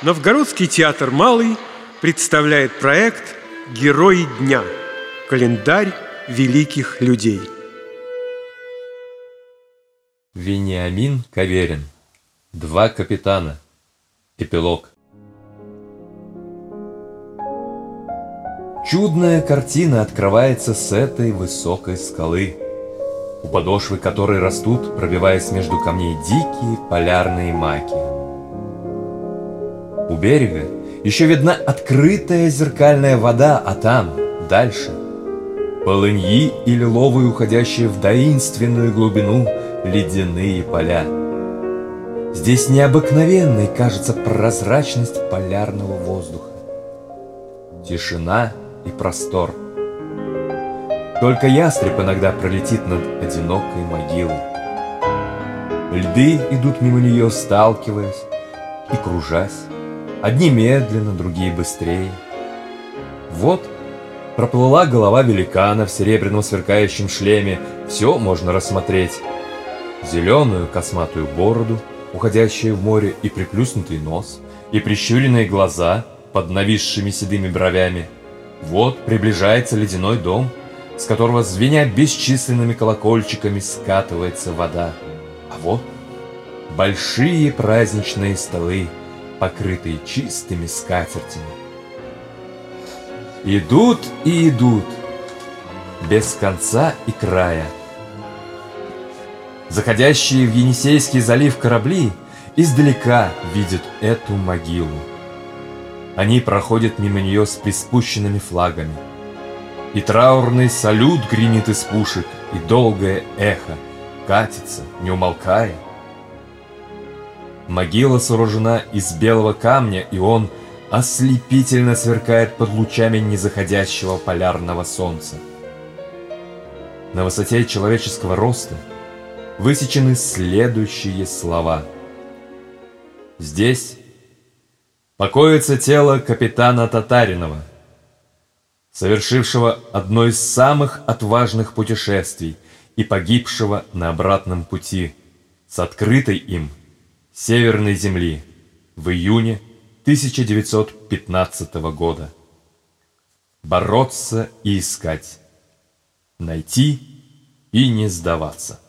Новгородский театр «Малый» представляет проект «Герои дня. Календарь великих людей». Вениамин Каверин. Два капитана. Эпилог. Чудная картина открывается с этой высокой скалы, у подошвы которой растут, пробиваясь между камней, дикие полярные маки. У берега еще видна открытая зеркальная вода, а там, дальше, полыньи и лиловые, уходящие в таинственную глубину ледяные поля. Здесь необыкновенной кажется прозрачность полярного воздуха. Тишина и простор. Только ястреб иногда пролетит над одинокой могилой. Льды идут мимо нее, сталкиваясь и кружась. Одни медленно, другие быстрее. Вот проплыла голова великана в серебряном сверкающем шлеме. Все можно рассмотреть. Зеленую косматую бороду, уходящую в море, и приплюснутый нос, и прищуренные глаза под нависшими седыми бровями. Вот приближается ледяной дом, с которого, звеня бесчисленными колокольчиками, скатывается вода. А вот большие праздничные столы, покрытые чистыми скатертями. Идут и идут, без конца и края. Заходящие в Енисейский залив корабли издалека видят эту могилу. Они проходят мимо нее с приспущенными флагами. И траурный салют гремит из пушек, и долгое эхо катится, не умолкая. Могила сооружена из белого камня, и он ослепительно сверкает под лучами незаходящего полярного солнца. На высоте человеческого роста высечены следующие слова. Здесь покоится тело капитана Татаринова, совершившего одно из самых отважных путешествий и погибшего на обратном пути с открытой им Северной Земли в июне 1915 года. Бороться и искать, найти и не сдаваться.